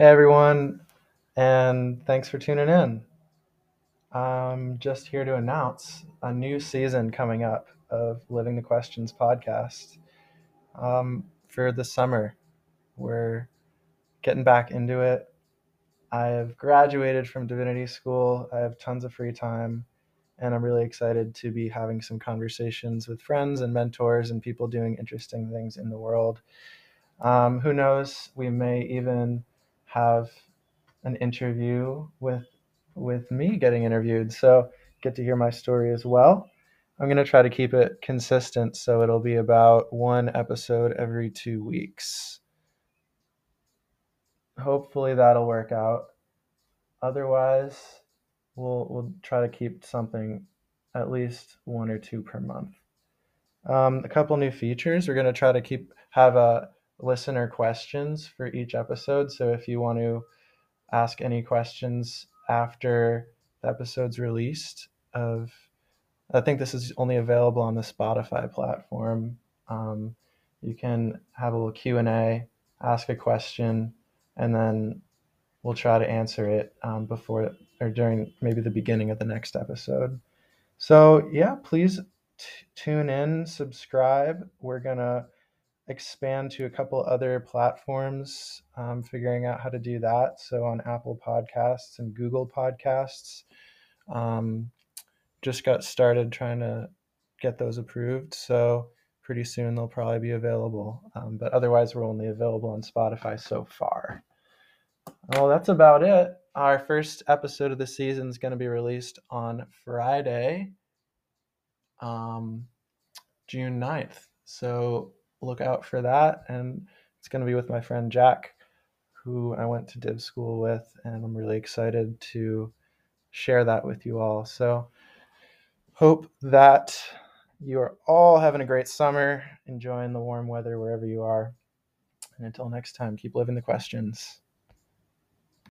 Hey everyone, and thanks for tuning in. I'm just here to announce a new season coming up of Living the Questions podcast um, for the summer. We're getting back into it. I have graduated from divinity school, I have tons of free time, and I'm really excited to be having some conversations with friends and mentors and people doing interesting things in the world. Um, who knows? We may even have an interview with with me getting interviewed. So get to hear my story as well. I'm going to try to keep it consistent so it'll be about one episode every 2 weeks. Hopefully that'll work out. Otherwise, we'll we'll try to keep something at least one or two per month. Um, a couple new features. We're going to try to keep have a listener questions for each episode. So if you want to ask any questions after the episode's released of I think this is only available on the Spotify platform. Um, you can have a little Q&A, ask a question, and then we'll try to answer it um, before or during maybe the beginning of the next episode. So yeah, please t- tune in, subscribe. We're gonna expand to a couple other platforms, um, figuring out how to do that. So on Apple Podcasts and Google Podcasts, um, just got started trying to get those approved. So pretty soon they'll probably be available. Um, but otherwise, we're only available on Spotify so far. Well, that's about it. Our first episode of the season is going to be released on Friday, um, June 9th. So look out for that. And it's going to be with my friend Jack, who I went to div school with. And I'm really excited to share that with you all. So hope that you are all having a great summer, enjoying the warm weather wherever you are. And until next time, keep living the questions.